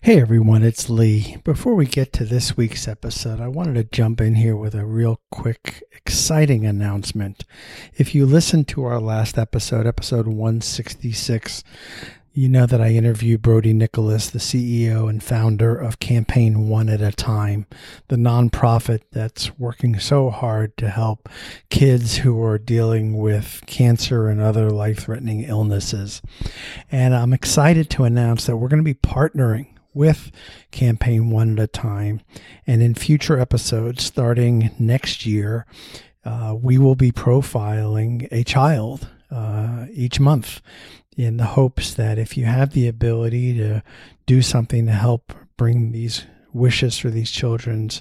Hey everyone, it's Lee. Before we get to this week's episode, I wanted to jump in here with a real quick, exciting announcement. If you listened to our last episode, episode 166, you know that I interviewed Brody Nicholas, the CEO and founder of Campaign One at a Time, the nonprofit that's working so hard to help kids who are dealing with cancer and other life threatening illnesses. And I'm excited to announce that we're going to be partnering with Campaign One at a Time. And in future episodes, starting next year, uh, we will be profiling a child uh, each month in the hopes that if you have the ability to do something to help bring these wishes for these children's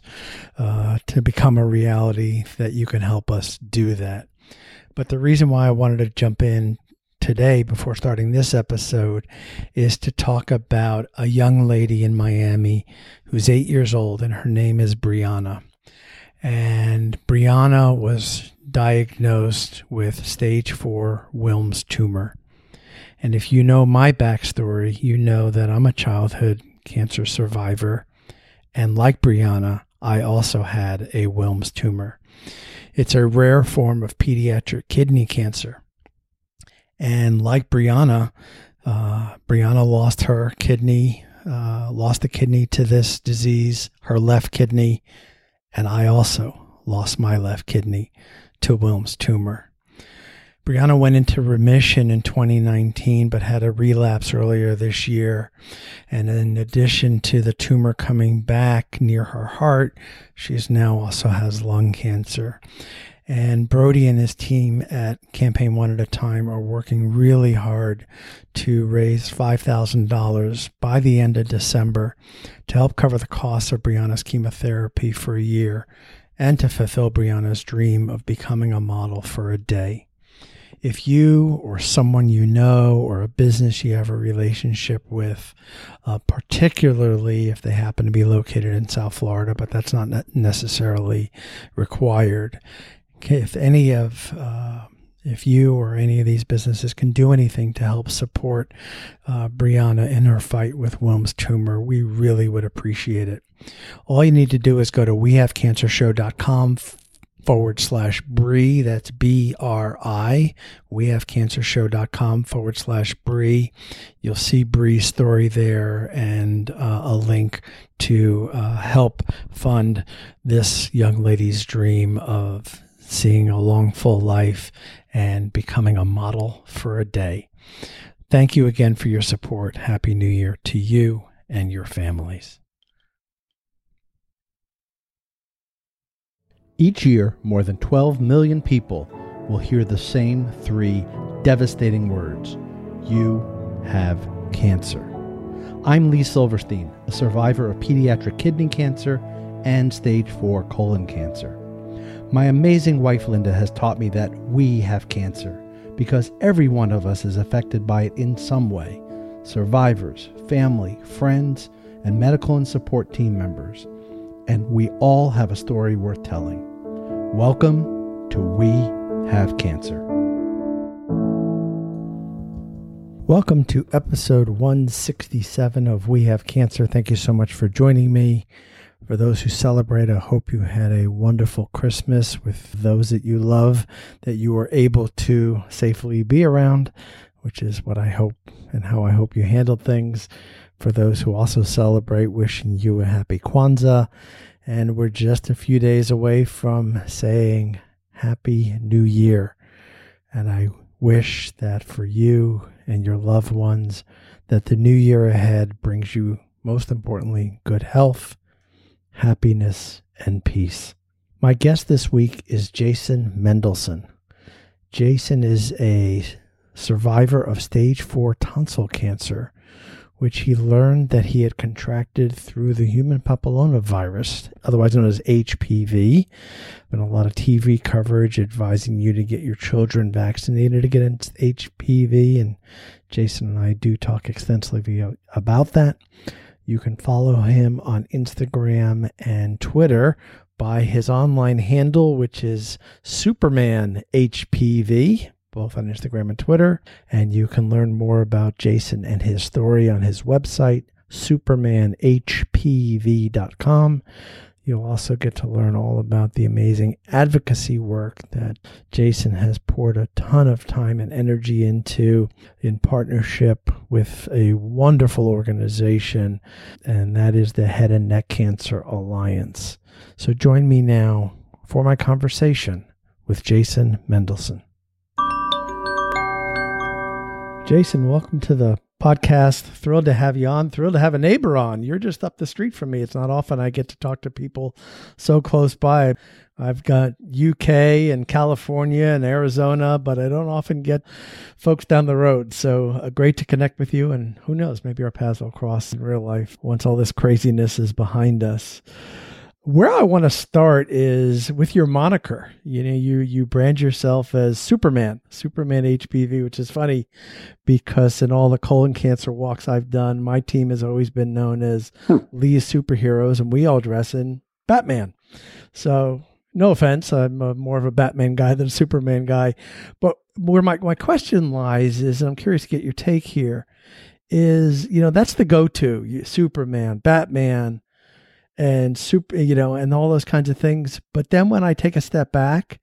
uh, to become a reality, that you can help us do that. But the reason why I wanted to jump in today before starting this episode is to talk about a young lady in Miami who's eight years old and her name is Brianna. And Brianna was diagnosed with stage four Wilms tumor. And if you know my backstory, you know that I'm a childhood cancer survivor. And like Brianna, I also had a Wilms tumor. It's a rare form of pediatric kidney cancer. And like Brianna, uh, Brianna lost her kidney, uh, lost a kidney to this disease, her left kidney, and I also lost my left kidney to Wilms tumor. Brianna went into remission in 2019, but had a relapse earlier this year. And in addition to the tumor coming back near her heart, she's now also has lung cancer. And Brody and his team at Campaign One at a Time are working really hard to raise $5,000 by the end of December to help cover the costs of Brianna's chemotherapy for a year and to fulfill Brianna's dream of becoming a model for a day if you or someone you know or a business you have a relationship with, uh, particularly if they happen to be located in South Florida, but that's not necessarily required. If any of uh, if you or any of these businesses can do anything to help support uh, Brianna in her fight with Wilms tumor, we really would appreciate it. All you need to do is go to wehavecancershow.com forward slash Bri. That's B R I. We have cancershow.com forward slash Bri. You'll see Bri's story there and uh, a link to uh, help fund this young lady's dream of seeing a long, full life and becoming a model for a day. Thank you again for your support. Happy New Year to you and your families. Each year, more than 12 million people will hear the same three devastating words You have cancer. I'm Lee Silverstein, a survivor of pediatric kidney cancer and stage 4 colon cancer. My amazing wife Linda has taught me that we have cancer because every one of us is affected by it in some way survivors, family, friends, and medical and support team members. And we all have a story worth telling. Welcome to We Have Cancer. Welcome to episode 167 of We Have Cancer. Thank you so much for joining me. For those who celebrate, I hope you had a wonderful Christmas with those that you love, that you were able to safely be around, which is what I hope and how I hope you handled things. For those who also celebrate, wishing you a happy Kwanzaa and we're just a few days away from saying Happy New Year. And I wish that for you and your loved ones, that the new year ahead brings you, most importantly, good health, happiness, and peace. My guest this week is Jason Mendelson. Jason is a survivor of stage four tonsil cancer which he learned that he had contracted through the human papillomavirus, otherwise known as HPV. Been a lot of TV coverage advising you to get your children vaccinated against HPV, and Jason and I do talk extensively about that. You can follow him on Instagram and Twitter by his online handle, which is Superman HPV both on Instagram and Twitter. And you can learn more about Jason and his story on his website, supermanhpv.com. You'll also get to learn all about the amazing advocacy work that Jason has poured a ton of time and energy into in partnership with a wonderful organization, and that is the Head and Neck Cancer Alliance. So join me now for my conversation with Jason Mendelson. Jason, welcome to the podcast. Thrilled to have you on. Thrilled to have a neighbor on. You're just up the street from me. It's not often I get to talk to people so close by. I've got UK and California and Arizona, but I don't often get folks down the road. So uh, great to connect with you. And who knows, maybe our paths will cross in real life once all this craziness is behind us where I want to start is with your moniker. You know, you you brand yourself as Superman, Superman HPV, which is funny because in all the colon cancer walks I've done, my team has always been known as hmm. Lee's superheroes, and we all dress in Batman. So, no offense, I'm a, more of a Batman guy than a Superman guy, but where my my question lies is, and I'm curious to get your take here, is you know that's the go to Superman, Batman and super, you know, and all those kinds of things. But then when I take a step back,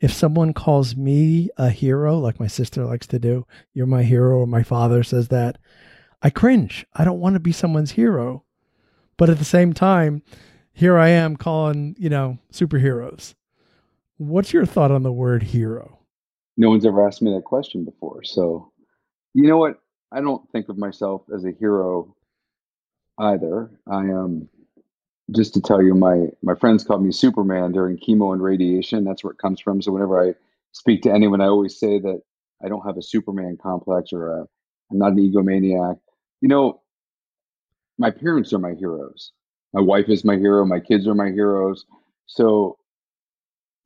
if someone calls me a hero, like my sister likes to do, you're my hero, or my father says that, I cringe. I don't want to be someone's hero. But at the same time, here I am calling, you know, superheroes. What's your thought on the word hero? No one's ever asked me that question before. So, you know what? I don't think of myself as a hero either. I am um, just to tell you, my my friends called me Superman during chemo and radiation. That's where it comes from. So whenever I speak to anyone, I always say that I don't have a Superman complex or a, I'm not an egomaniac. You know, my parents are my heroes. My wife is my hero. My kids are my heroes. So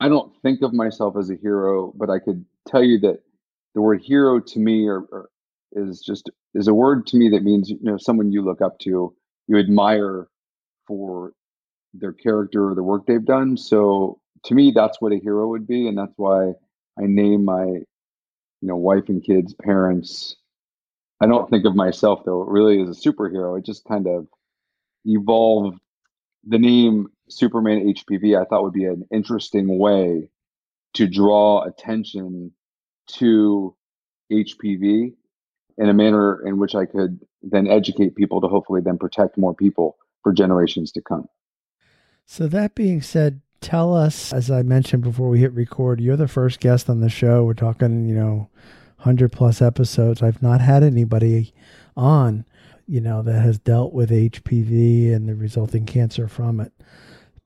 I don't think of myself as a hero, but I could tell you that the word hero to me or, or is just is a word to me that means you know someone you look up to, you admire for their character or the work they've done. So to me, that's what a hero would be, and that's why I name my, you know, wife and kids parents. I don't think of myself though really as a superhero. It just kind of evolved. The name Superman HPV I thought would be an interesting way to draw attention to HPV in a manner in which I could then educate people to hopefully then protect more people for generations to come. So, that being said, tell us, as I mentioned before we hit record, you're the first guest on the show. We're talking, you know, 100 plus episodes. I've not had anybody on, you know, that has dealt with HPV and the resulting cancer from it.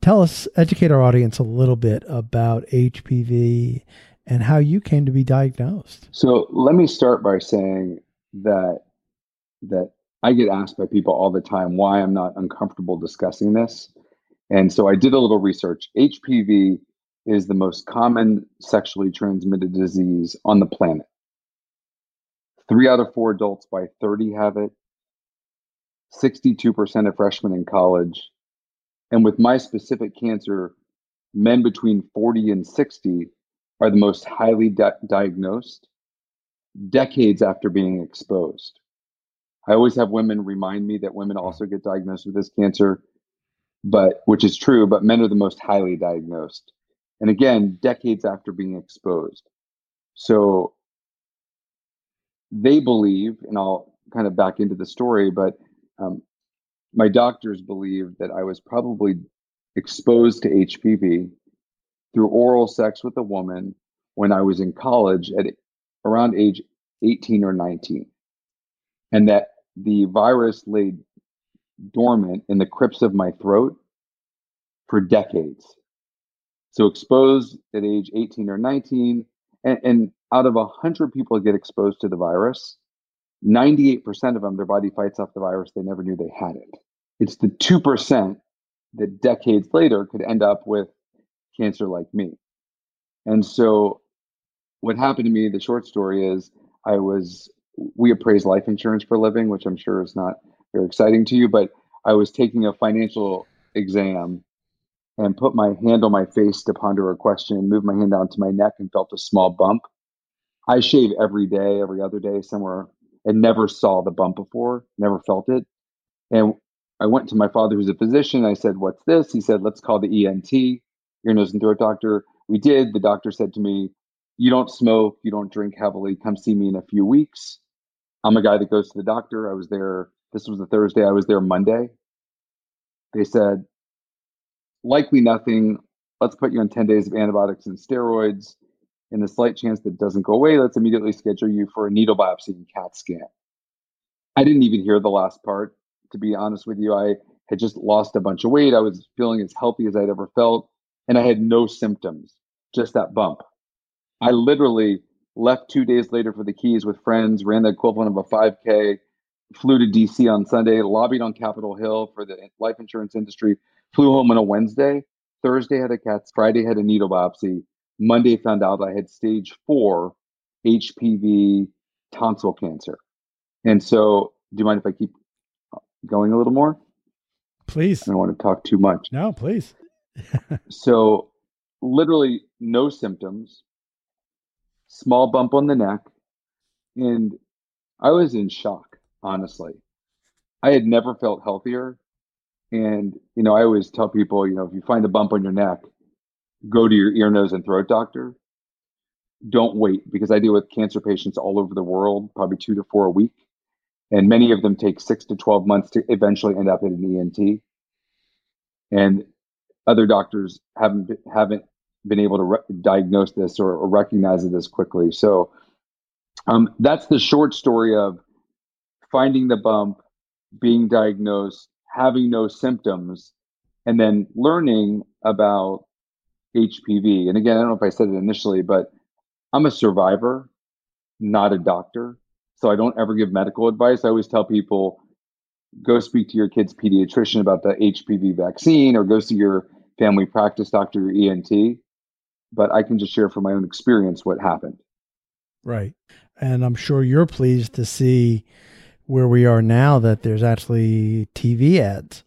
Tell us, educate our audience a little bit about HPV and how you came to be diagnosed. So, let me start by saying that that I get asked by people all the time why I'm not uncomfortable discussing this. And so I did a little research. HPV is the most common sexually transmitted disease on the planet. Three out of four adults by 30 have it, 62% of freshmen in college. And with my specific cancer, men between 40 and 60 are the most highly di- diagnosed decades after being exposed. I always have women remind me that women also get diagnosed with this cancer, but which is true, but men are the most highly diagnosed. And again, decades after being exposed. So they believe, and I'll kind of back into the story, but um, my doctors believe that I was probably exposed to HPV through oral sex with a woman when I was in college at around age 18 or 19. And that the virus lay dormant in the crypts of my throat for decades. So exposed at age 18 or 19, and, and out of 100 people get exposed to the virus, 98% of them, their body fights off the virus. They never knew they had it. It's the 2% that decades later could end up with cancer like me. And so what happened to me, the short story is I was we appraise life insurance for a living, which I'm sure is not very exciting to you, but I was taking a financial exam and put my hand on my face to ponder a question, moved my hand down to my neck and felt a small bump. I shave every day, every other day somewhere, and never saw the bump before, never felt it. And I went to my father, who's a physician. I said, What's this? He said, Let's call the ENT, ear, nose, and throat doctor. We did. The doctor said to me, You don't smoke, you don't drink heavily. Come see me in a few weeks. I'm a guy that goes to the doctor. I was there. This was a Thursday. I was there Monday. They said, Likely nothing. Let's put you on 10 days of antibiotics and steroids. In the slight chance that doesn't go away, let's immediately schedule you for a needle biopsy and CAT scan. I didn't even hear the last part to be honest with you. I had just lost a bunch of weight. I was feeling as healthy as I'd ever felt, and I had no symptoms, just that bump. I literally left two days later for the Keys with friends, ran the equivalent of a 5K, flew to DC on Sunday, lobbied on Capitol Hill for the life insurance industry, flew home on a Wednesday. Thursday had a CAT, Friday had a needle biopsy. Monday found out I had stage four HPV tonsil cancer. And so, do you mind if I keep going a little more? Please. I don't want to talk too much. No, please. so, literally no symptoms, small bump on the neck, and I was in shock, honestly. I had never felt healthier. And, you know, I always tell people, you know, if you find a bump on your neck, go to your ear, nose, and throat doctor. Don't wait because I deal with cancer patients all over the world, probably two to four a week and many of them take six to 12 months to eventually end up in an ENT. And other doctors haven't haven't been able to re- diagnose this or, or, recognize it as quickly. So um, that's the short story of finding the bump, being diagnosed, having no symptoms, and then learning about HPV. And again, I don't know if I said it initially, but I'm a survivor, not a doctor. So I don't ever give medical advice. I always tell people go speak to your kid's pediatrician about the HPV vaccine or go see your family practice doctor, your ENT. But I can just share from my own experience what happened. Right. And I'm sure you're pleased to see where we are now that there's actually TV ads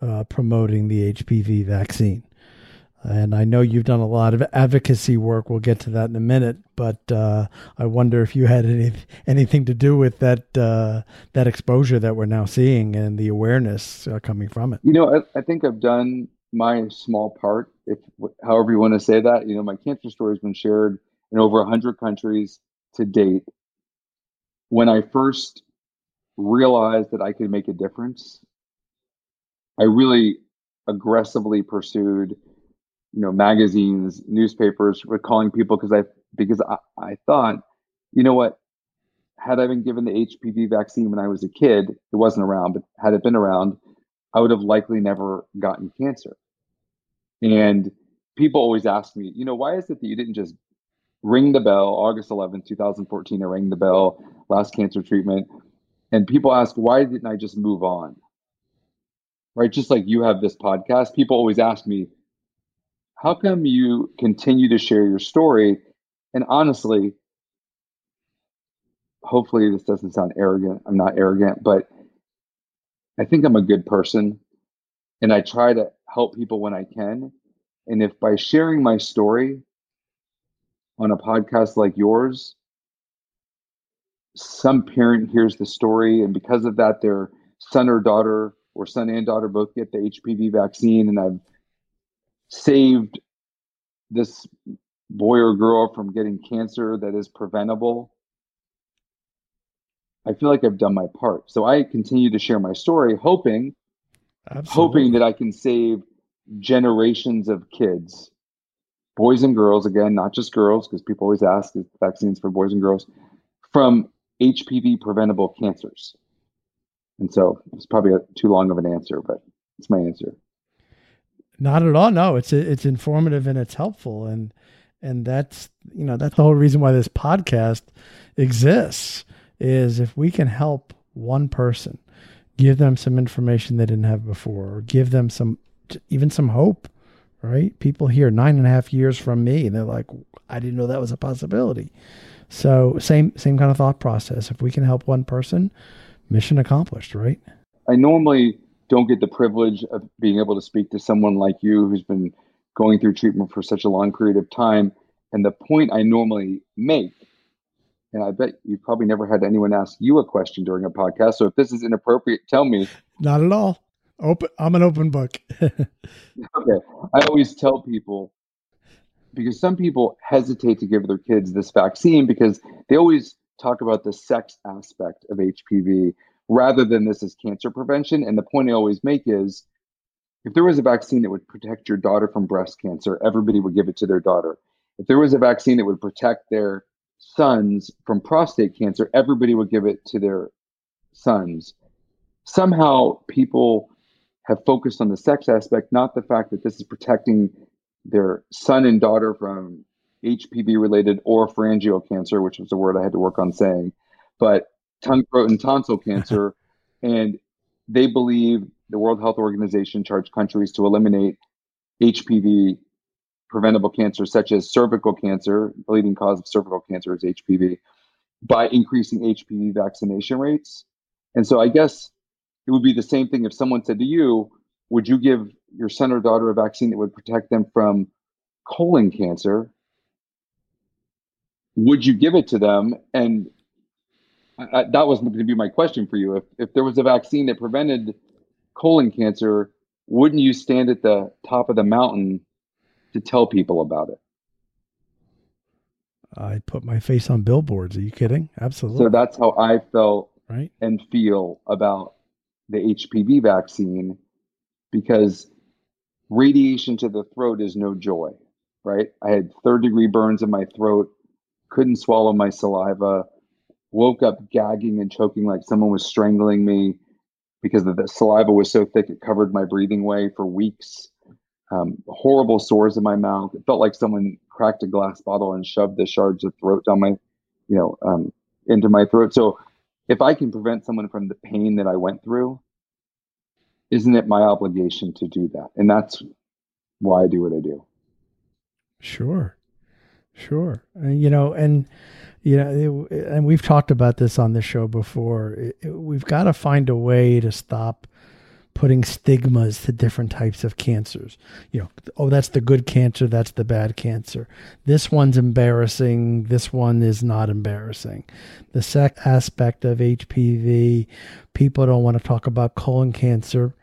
uh, promoting the HPV vaccine. And I know you've done a lot of advocacy work. We'll get to that in a minute. But uh, I wonder if you had any, anything to do with that uh, that exposure that we're now seeing and the awareness uh, coming from it. You know, I, I, think I've done my small part, if however you want to say that. You know, my cancer story has been shared in over hundred countries to date. When I first realized that I could make a difference, I really aggressively pursued you know magazines newspapers recalling people because i because I, I thought you know what had i been given the hpv vaccine when i was a kid it wasn't around but had it been around i would have likely never gotten cancer and people always ask me you know why is it that you didn't just ring the bell august 11 2014 i rang the bell last cancer treatment and people ask why didn't i just move on right just like you have this podcast people always ask me how come you continue to share your story? And honestly, hopefully this doesn't sound arrogant. I'm not arrogant, but I think I'm a good person and I try to help people when I can. And if by sharing my story on a podcast like yours, some parent hears the story and because of that, their son or daughter or son and daughter both get the HPV vaccine and I've saved this boy or girl from getting cancer that is preventable, I feel like I've done my part. So I continue to share my story, hoping, Absolutely. hoping that I can save generations of kids, boys and girls, again, not just girls, because people always ask is vaccines for boys and girls, from HPV preventable cancers. And so it's probably a, too long of an answer, but it's my answer. Not at all. No, it's it's informative and it's helpful, and and that's you know that's the whole reason why this podcast exists is if we can help one person, give them some information they didn't have before, or give them some even some hope. Right? People here nine and a half years from me, and they're like, I didn't know that was a possibility. So same same kind of thought process. If we can help one person, mission accomplished. Right? I normally don't get the privilege of being able to speak to someone like you who's been going through treatment for such a long period of time. And the point I normally make, and I bet you've probably never had anyone ask you a question during a podcast. So if this is inappropriate, tell me. Not at all. Open. I'm an open book. okay. I always tell people because some people hesitate to give their kids this vaccine because they always talk about the sex aspect of HPV rather than this as cancer prevention. And the point I always make is if there was a vaccine that would protect your daughter from breast cancer, everybody would give it to their daughter. If there was a vaccine that would protect their sons from prostate cancer, everybody would give it to their sons. Somehow people have focused on the sex aspect, not the fact that this is protecting their son and daughter from HPV related oropharyngeal cancer, which was a word I had to work on saying, but tongue, throat, and tonsil cancer. and they believe the World Health Organization charged countries to eliminate HPV preventable cancers such as cervical cancer, the leading cause of cervical cancer is HPV, by increasing HPV vaccination rates. And so I guess it would be the same thing if someone said to you, would you give your son or daughter a vaccine that would protect them from colon cancer? Would you give it to them? And I, that wasn't going to be my question for you. If, if there was a vaccine that prevented colon cancer, wouldn't you stand at the top of the mountain to tell people about it? I put my face on billboards. Are you kidding? Absolutely. So that's how I felt right. and feel about the HPV vaccine because radiation to the throat is no joy, right? I had third degree burns in my throat, couldn't swallow my saliva, woke up gagging and choking like someone was strangling me because the saliva was so thick it covered my breathing way for weeks. Um, horrible sores in my mouth. It felt like someone cracked a glass bottle and shoved the shards of throat down my, you know, um, into my throat. So if I can prevent someone from the pain that I went through, isn't it my obligation to do that? And that's why I do what I do. Sure. Sure. You know, and you know, it, and we've talked about this on the show before. It, it, we've got to find a way to stop putting stigmas to different types of cancers. You know, oh, that's the good cancer, that's the bad cancer. This one's embarrassing, this one is not embarrassing. The sex aspect of HPV, people don't want to talk about colon cancer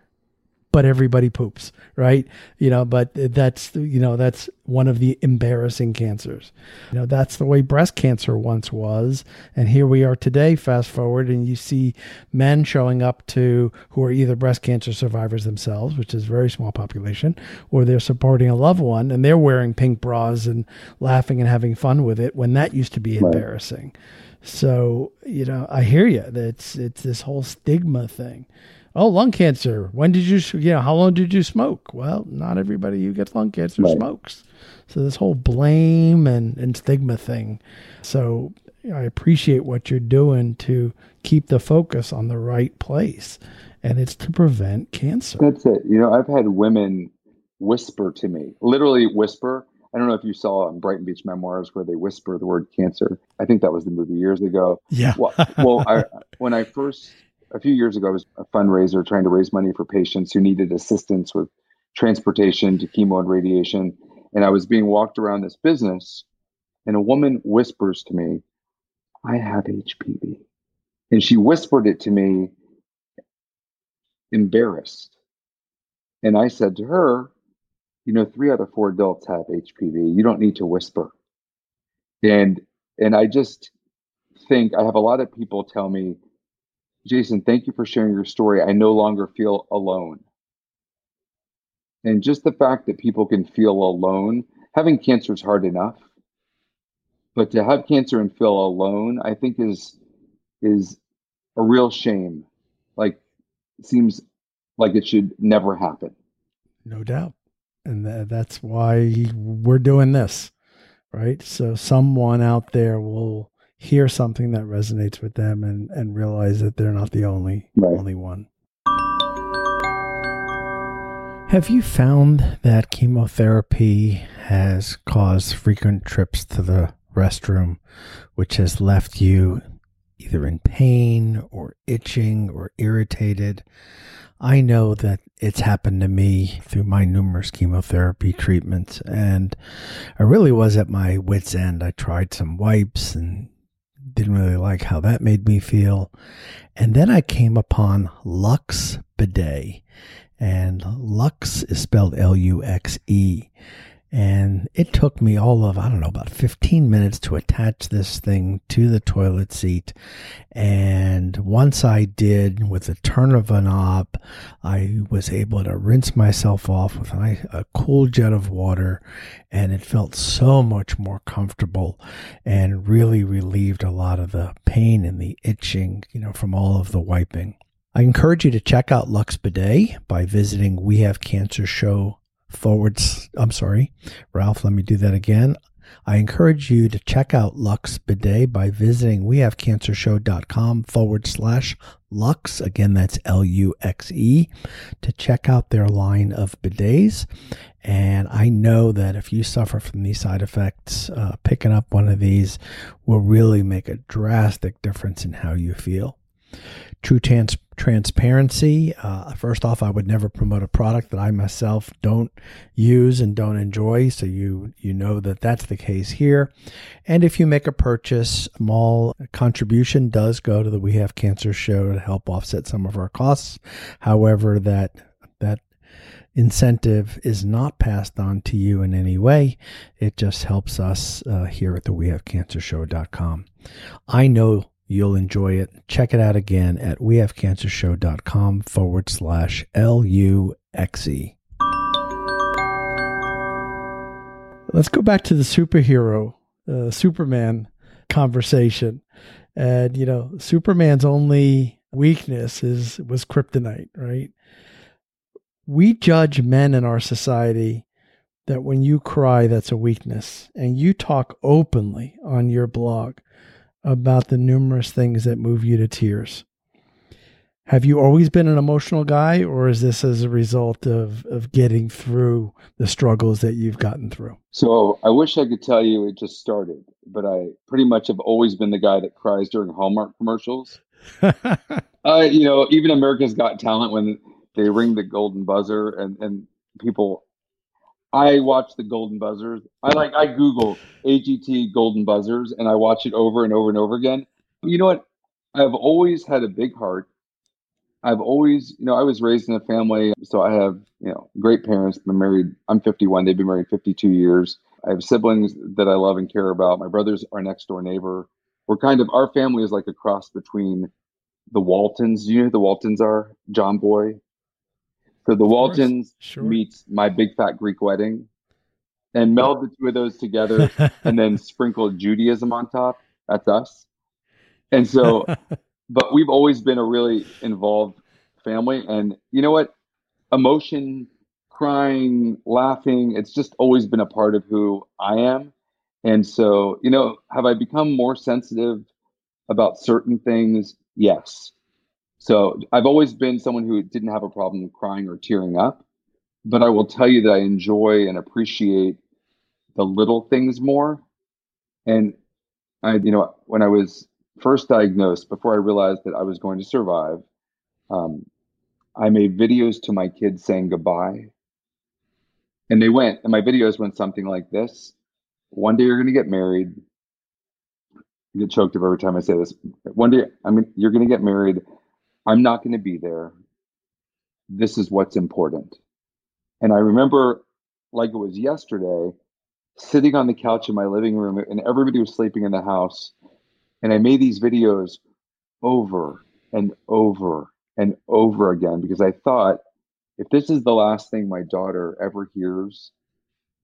but everybody poops, right? You know, but that's you know that's one of the embarrassing cancers. You know, that's the way breast cancer once was, and here we are today. Fast forward, and you see men showing up to who are either breast cancer survivors themselves, which is a very small population, or they're supporting a loved one, and they're wearing pink bras and laughing and having fun with it when that used to be embarrassing. So you know, I hear you. It's it's this whole stigma thing oh, lung cancer. When did you, you know, how long did you smoke? Well, not everybody who gets lung cancer right. smokes. So this whole blame and, and stigma thing. So I appreciate what you're doing to keep the focus on the right place. And it's to prevent cancer. That's it. You know, I've had women whisper to me, literally whisper. I don't know if you saw on Brighton Beach Memoirs where they whisper the word cancer. I think that was the movie years ago. Yeah. well, well I, when I first a few years ago, I was a fundraiser trying to raise money for patients who needed assistance with transportation to chemo and radiation. And I was being walked around this business, and a woman whispers to me, I have HPV. And she whispered it to me, embarrassed. And I said to her, You know, three out of four adults have HPV. You don't need to whisper. And and I just think I have a lot of people tell me, Jason, thank you for sharing your story. I no longer feel alone. And just the fact that people can feel alone, having cancer is hard enough, but to have cancer and feel alone, I think is is a real shame. Like seems like it should never happen. No doubt. And th- that's why we're doing this, right? So someone out there will hear something that resonates with them and, and realize that they're not the only right. only one. Have you found that chemotherapy has caused frequent trips to the restroom, which has left you either in pain or itching or irritated? I know that it's happened to me through my numerous chemotherapy treatments, and I really was at my wits' end. I tried some wipes and didn't really like how that made me feel. And then I came upon Luxe Bidet. And Luxe is spelled L U X E. And it took me all of, I don't know, about 15 minutes to attach this thing to the toilet seat. And once I did, with the turn of a knob, I was able to rinse myself off with a, a cool jet of water. And it felt so much more comfortable and really relieved a lot of the pain and the itching, you know, from all of the wiping. I encourage you to check out Luxe Bidet by visiting We Have Cancer Show forwards. I'm sorry, Ralph, let me do that again. I encourage you to check out Luxe Bidet by visiting wehavecancershow.com forward slash Lux. Again, that's L U X E to check out their line of bidets. And I know that if you suffer from these side effects, uh, picking up one of these will really make a drastic difference in how you feel. True trans- transparency. Uh, first off, I would never promote a product that I myself don't use and don't enjoy. So you you know that that's the case here. And if you make a purchase, small contribution does go to the We Have Cancer show to help offset some of our costs. However, that that incentive is not passed on to you in any way. It just helps us uh, here at the We Have Cancer Show.com. I know You'll enjoy it. Check it out again at wehavecancershow.com forward slash L U X E. Let's go back to the superhero, uh, Superman conversation. And, you know, Superman's only weakness is was kryptonite, right? We judge men in our society that when you cry, that's a weakness. And you talk openly on your blog about the numerous things that move you to tears. Have you always been an emotional guy, or is this as a result of, of getting through the struggles that you've gotten through? So I wish I could tell you it just started, but I pretty much have always been the guy that cries during Hallmark commercials. uh, you know, even America's Got Talent when they ring the golden buzzer and, and people I watch the golden buzzers. I like I Google AGT golden buzzers and I watch it over and over and over again. You know what? I've always had a big heart. I've always, you know, I was raised in a family, so I have, you know, great parents. I'm married. I'm 51. They've been married 52 years. I have siblings that I love and care about. My brother's our next door neighbor. We're kind of our family is like a cross between the Waltons. You know who the Waltons are? John Boy, so the Waltons sure. meets my big fat Greek wedding, and meld the two of those together, and then sprinkle Judaism on top. That's us. And so, but we've always been a really involved family, and you know what? Emotion, crying, laughing, it's just always been a part of who I am. And so, you know, have I become more sensitive about certain things? Yes. So I've always been someone who didn't have a problem crying or tearing up, but I will tell you that I enjoy and appreciate the little things more. And I, you know, when I was first diagnosed, before I realized that I was going to survive, um, I made videos to my kids saying goodbye. And they went, and my videos went something like this One day you're going to get married. I get choked up every time I say this. One day, I mean, you're going to get married. I'm not going to be there. This is what's important. And I remember, like it was yesterday, sitting on the couch in my living room, and everybody was sleeping in the house. And I made these videos over and over and over again because I thought if this is the last thing my daughter ever hears,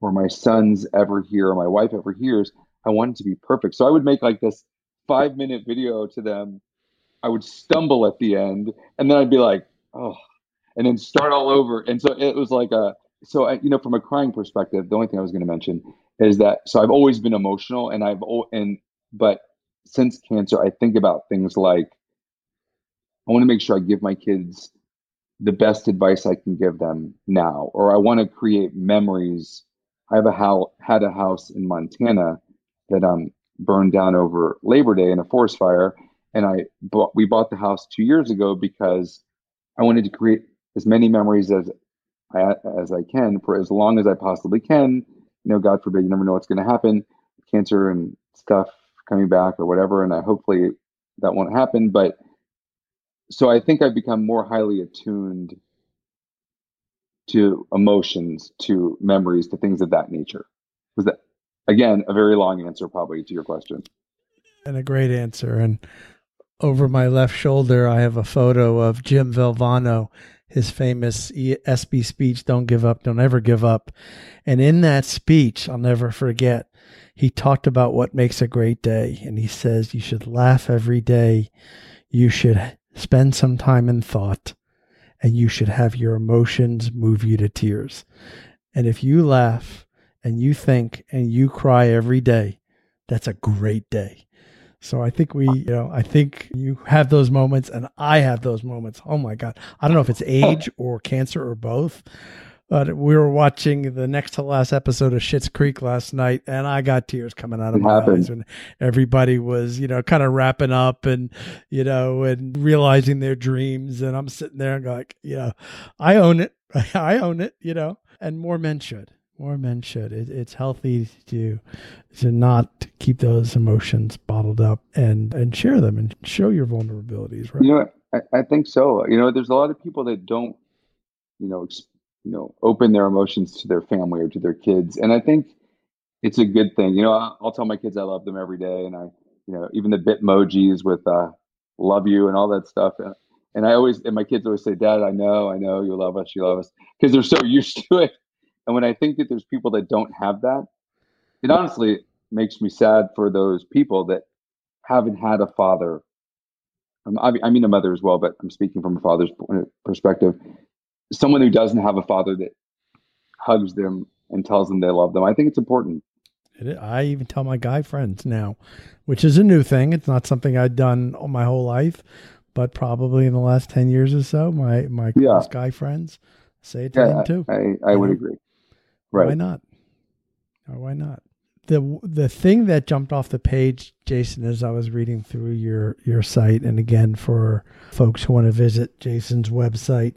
or my sons ever hear, or my wife ever hears, I want it to be perfect. So I would make like this five minute video to them I would stumble at the end, and then I'd be like, oh, and then start all over. And so it was like a so I, you know from a crying perspective, the only thing I was going to mention is that so I've always been emotional, and I've and but since cancer, I think about things like I want to make sure I give my kids the best advice I can give them now, or I want to create memories. I have a how had a house in Montana that um burned down over Labor Day in a forest fire, and I bought we bought the house two years ago because I wanted to create as many memories as I, as I can for as long as I possibly can. You know, God forbid, you never know what's going to happen. Cancer and stuff coming back or whatever, and I hopefully that won't happen. But so I think I've become more highly attuned to emotions, to memories, to things of that nature. Was that again a very long answer probably to your question? And a great answer. And over my left shoulder, I have a photo of Jim Valvano, his famous ESPY speech, Don't Give Up, Don't Ever Give Up. And in that speech, I'll never forget, he talked about what makes a great day. And he says, You should laugh every day. You should spend some time in thought. And you should have your emotions move you to tears. And if you laugh and you think and you cry every day, that's a great day. So I think we, you know, I think you have those moments and I have those moments. Oh my God. I don't know if it's oh. age or cancer or both, but we were watching the next to last episode of Schitt's Creek last night and I got tears coming out of It my happened. eyes when everybody was, you know, kind of wrapping up and, you know, and realizing their dreams. And I'm sitting there and go like, you know, I own it. I own it, you know, and more men should. More men should. It, it's healthy to to not keep those emotions bottled up and and share them and show your vulnerabilities. Right? You know, I, I think so. You know, there's a lot of people that don't, you know, ex- you know, open their emotions to their family or to their kids, and I think it's a good thing. You know, I'll, I'll tell my kids I love them every day, and I, you know, even the bit bitmojis with uh, "love you" and all that stuff. And, and I always, and my kids always say, "Dad, I know, I know, you love us, you love us," because they're so used to it. And when I think that there's people that don't have that, it honestly makes me sad for those people that haven't had a father. Um, I, I mean, a mother as well, but I'm speaking from a father's perspective. Someone who doesn't have a father that hugs them and tells them they love them. I think it's important. I even tell my guy friends now, which is a new thing. It's not something I've done all my whole life, but probably in the last ten years or so, my my Yeah. close guy friends say it to Yeah, them too. I, I would know? agree. Why not? Or why not? The the thing that jumped off the page, Jason, as I was reading through your your site, and again for folks who want to visit Jason's website,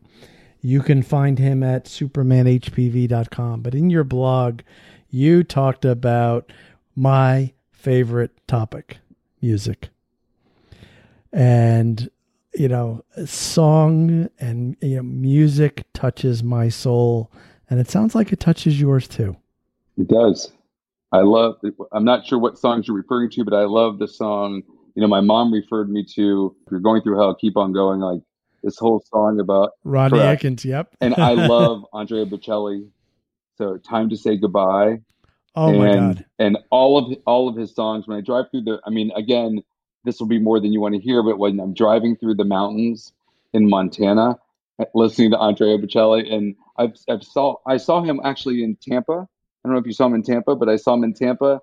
you can find him at supermanhpv.com. But in your blog, you talked about my favorite topic, music. And you know, song and you know, music touches my soul and it sounds like it touches yours too. It does. I love. I'm not sure what songs you're referring to, but I love the song. You know, my mom referred me to. If you're going through hell, keep on going. Like this whole song about, Rodney Correct. Atkins, yep. and I love Andrea Bocelli. So time to say goodbye. oh and, my god. And all of all of his songs. When I drive through the, I mean, again, this will be more than you want to hear, but when I'm driving through the mountains in Montana, listening to Andrea Bocelli, and I've, I've saw I saw him actually in Tampa. I don't know if you saw him in Tampa, but I saw him in Tampa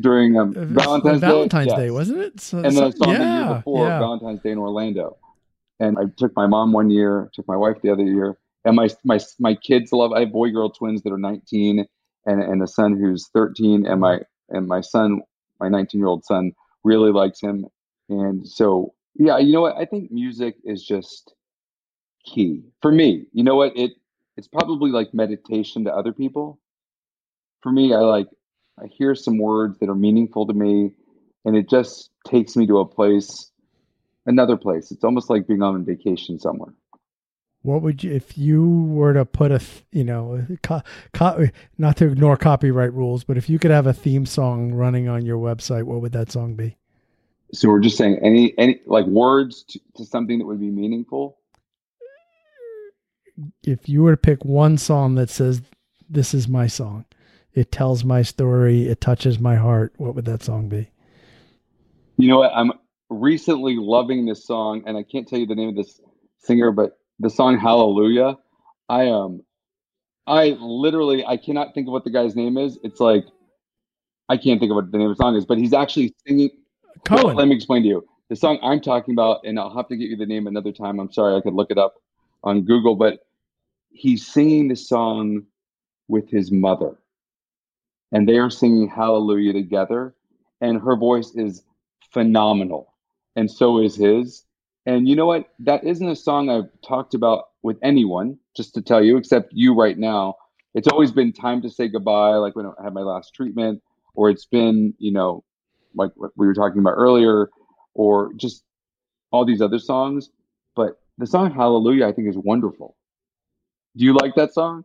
during um, Valentine's, Valentine's Day. Day, Yes. wasn't it? So, And then I so- saw him the year before yeah. Valentine's Day in Orlando. And I took my mom one year, took my wife the other year, and my my my kids love. I have boy girl twins that are 19, and and a son who's 13, and my and my son, my 19 year old son, really likes him. And so yeah, you know what? I think music is just key for me. You know what? It it's probably like meditation to other people. For me, I like I hear some words that are meaningful to me, and it just takes me to a place, another place. It's almost like being on vacation somewhere. What would you, if you were to put a, you know, co- co- not to ignore copyright rules, but if you could have a theme song running on your website, what would that song be? So we're just saying any any like words to, to something that would be meaningful. If you were to pick one song that says, "This is my song," it tells my story, it touches my heart. What would that song be? You know what? I'm recently loving this song, and I can't tell you the name of this singer, but the song Hallelujah. I um I literally I cannot think of what the guy's name is. It's like I can't think of what the name of the song is, but he's actually singing Well, let me explain to you. The song I'm talking about, and I'll have to get you the name another time. I'm sorry, I could look it up on Google, but he's singing the song with his mother. And they are singing Hallelujah together. And her voice is phenomenal. And so is his. And you know what? That isn't a song I've talked about with anyone, just to tell you, except you right now. It's always been time to say goodbye, like when I had my last treatment, or it's been, you know, like what we were talking about earlier, or just all these other songs. But the song Hallelujah, I think, is wonderful. Do you like that song?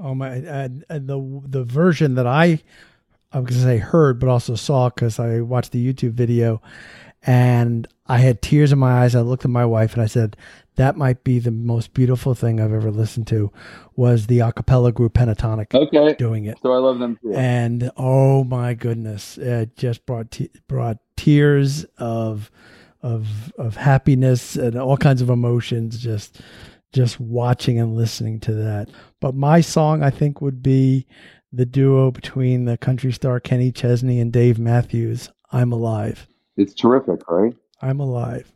Oh my! And, and the the version that I I was gonna say heard, but also saw because I watched the YouTube video, and I had tears in my eyes. I looked at my wife and I said, "That might be the most beautiful thing I've ever listened to." Was the a cappella group Pentatonix okay doing it? So I love them too. And oh my goodness, it just brought te- brought tears of of of happiness and all kinds of emotions. Just just watching and listening to that. But my song, I think, would be the duo between the country star Kenny Chesney and Dave Matthews. I'm alive. It's terrific, right? I'm alive.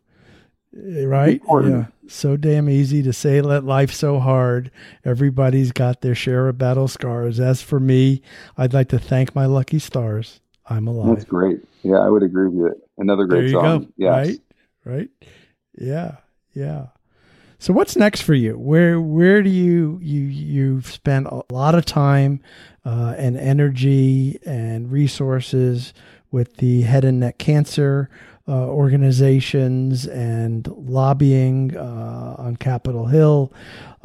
Eh, Right? Yeah. So damn easy to say let life so hard. Everybody's got their share of battle scars. As for me, I'd like to thank my lucky stars. I'm alive. That's great. Yeah, I would agree with you. Another There great you song. go. Yes. Right? Right? Yeah. Yeah. So what's next for you? Where where do you you you've spent a lot of time uh, and energy and resources with the head and neck cancer uh, organizations and lobbying uh, on Capitol Hill.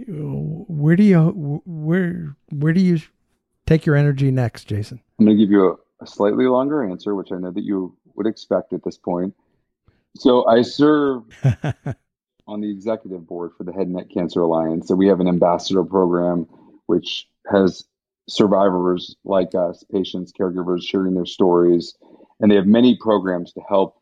Where do you where where do you take your energy next, Jason? I'm going to give you a, a slightly longer answer, which I know that you would expect at this point. So I serve on the executive board for the Head and Neck Cancer Alliance. So we have an ambassador program which has survivors like us, patients, caregivers sharing their stories. And they have many programs to help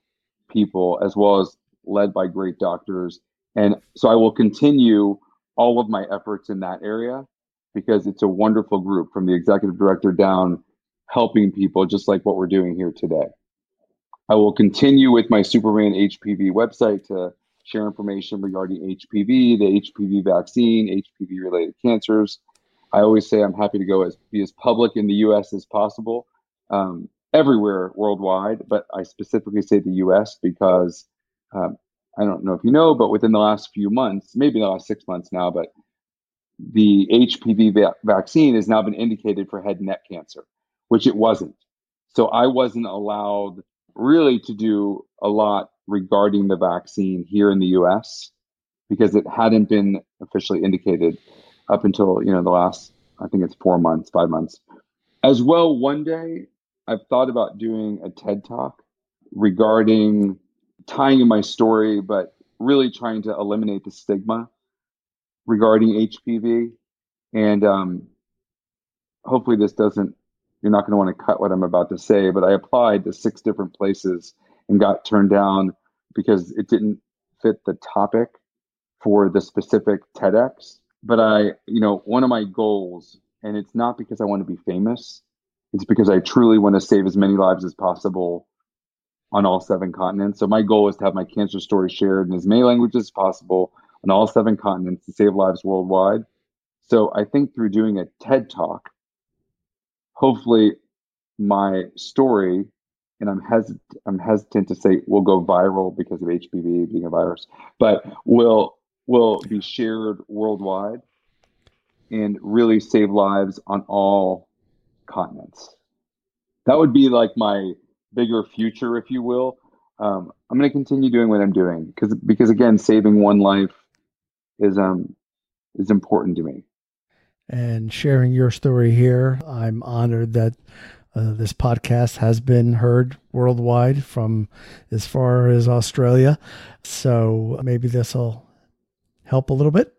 people as well as led by great doctors. And so I will continue all of my efforts in that area because it's a wonderful group from the executive director down helping people just like what we're doing here today. I will continue with my Superman HPV website to share information regarding HPV, the HPV vaccine, HPV related cancers. I always say I'm happy to go as be as public in the US as possible, um, everywhere worldwide, but I specifically say the US because um, I don't know if you know, but within the last few months, maybe the last six months now, but the HPV va- vaccine has now been indicated for head and neck cancer, which it wasn't. So I wasn't allowed really to do a lot regarding the vaccine here in the US because it hadn't been officially indicated up until, you know, the last I think it's 4 months, 5 months. As well, one day I've thought about doing a TED Talk regarding tying in my story but really trying to eliminate the stigma regarding HPV and um hopefully this doesn't you're not going to want to cut what I'm about to say, but I applied to six different places and got turned down because it didn't fit the topic for the specific TEDx. But I, you know, one of my goals, and it's not because I want to be famous, it's because I truly want to save as many lives as possible on all seven continents. So my goal is to have my cancer story shared in as many languages as possible on all seven continents to save lives worldwide. So I think through doing a TED talk, hopefully my story and I'm hesitant I'm hesitant to say will go viral because of HPV being a virus, but will will be shared worldwide and really save lives on all continents. That would be like my bigger future, if you will. Um, I'm going to continue doing what I'm doing because because again, saving one life is um is important to me. and sharing your story here. I'm honored that uh, this podcast has been heard worldwide from as far as Australia. So maybe this will help a little bit,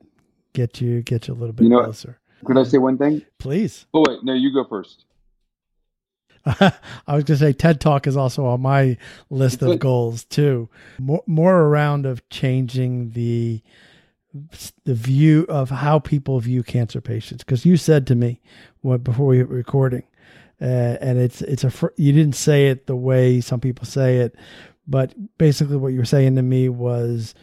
get you get you a little bit You know closer. Could I say one thing? Please. Oh wait, no, you go first. I was going to say TED Talk is also on my list of goals too. More, more around of changing the the view of how people view cancer patients. Because you said to me what before we hit recording, uh, and it's it's a fr- you didn't say it the way some people say it, but basically what you were saying to me was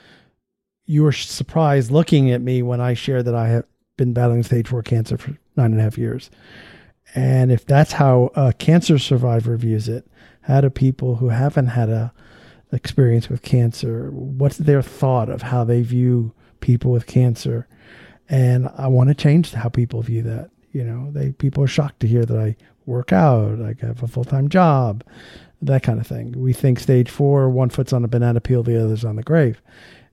you were surprised looking at me when I shared that I have been battling stage four cancer for nine and a half years. And if that's how a cancer survivor views it, how do people who haven't had a experience with cancer, what's their thought of how they view people with cancer? And I want to change how people view that. You know, they people are shocked to hear that I work out, like I have a full time job, that kind of thing. We think stage four, one foot's on a banana peel, the other's on the grave.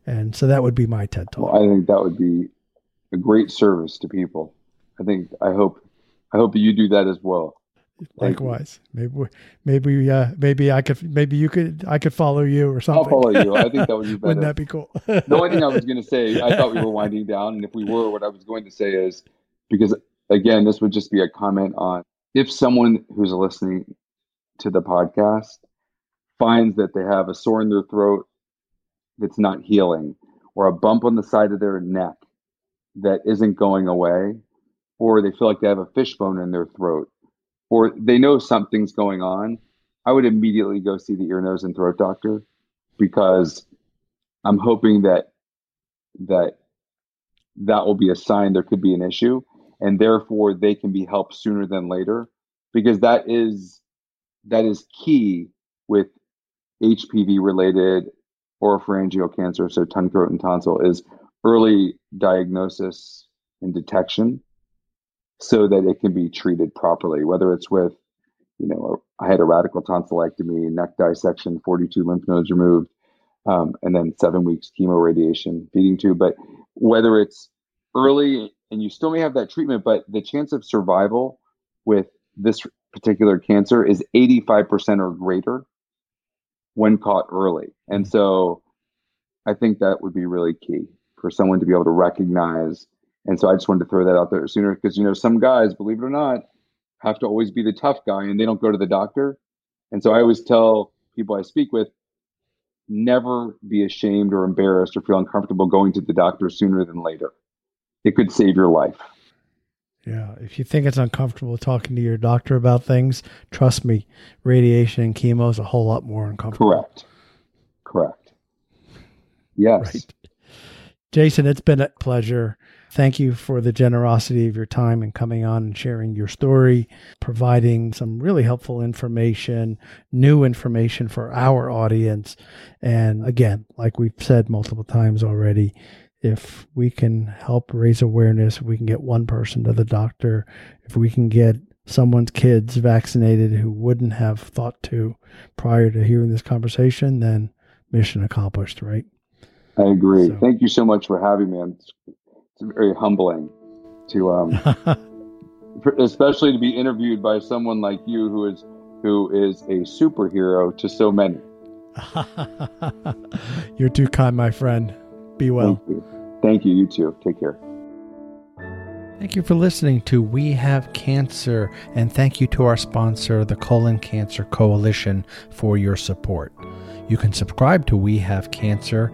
And so that would be my TED talk. Well, I think that would be a great service to people. I think I hope I hope you do that as well. Likewise, maybe maybe uh, maybe I could maybe you could I could follow you or something. I'll follow you. I think that would be better. Wouldn't that be cool? the only thing I was going to say, I thought we were winding down, and if we were, what I was going to say is because again, this would just be a comment on if someone who's listening to the podcast finds that they have a sore in their throat that's not healing, or a bump on the side of their neck that isn't going away, or they feel like they have a fishbone in their throat, or they know something's going on, I would immediately go see the ear, nose, and throat doctor because I'm hoping that that that will be a sign there could be an issue, and therefore they can be helped sooner than later because that is that is key with HPV related oropharyngeal cancer, so tongue, throat, and tonsil, is early diagnosis and detection so that it can be treated properly, whether it's with, you know, I had a radical tonsillectomy, neck dissection, 42 lymph nodes removed, um, and then seven weeks chemo radiation feeding tube. But whether it's early and you still may have that treatment, but the chance of survival with this particular cancer is 85% or greater when caught early. And mm-hmm. so I think that would be really key for someone to be able to recognize. And so I just wanted to throw that out there sooner because, you know, some guys, believe it or not, have to always be the tough guy and they don't go to the doctor. And so I always tell people I speak with never be ashamed or embarrassed or feel uncomfortable going to the doctor sooner than later. It could save your life. Yeah, if you think it's uncomfortable talking to your doctor about things, trust me, radiation and chemo is a whole lot more uncomfortable. Correct. Correct. Yes. Right. Jason, it's been a pleasure. Thank you for the generosity of your time and coming on and sharing your story, providing some really helpful information, new information for our audience. And again, like we've said multiple times already, if we can help raise awareness, if we can get one person to the doctor, if we can get someone's kids vaccinated who wouldn't have thought to prior to hearing this conversation, then mission accomplished, right? I agree. So. Thank you so much for having me. It's, it's very humbling to, um, especially to be interviewed by someone like you who is who is a superhero to so many. You're too kind, my friend. Be well. Thank you. You too. Take care. Thank you for listening to We Have Cancer, and thank you to our sponsor, the Colon Cancer Coalition, for your support. You can subscribe to We Have Cancer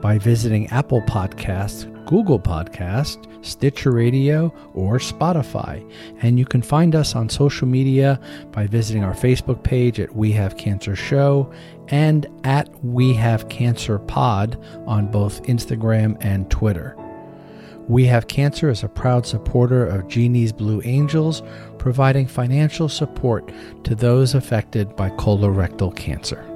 by visiting Apple Podcasts, Google Podcast, Stitcher Radio, or Spotify. And you can find us on social media by visiting our Facebook page at We Have Cancer Show and at We Have Cancer Pod on both Instagram and Twitter. We Have Cancer is a proud supporter of Genie's Blue Angels, providing financial support to those affected by colorectal cancer.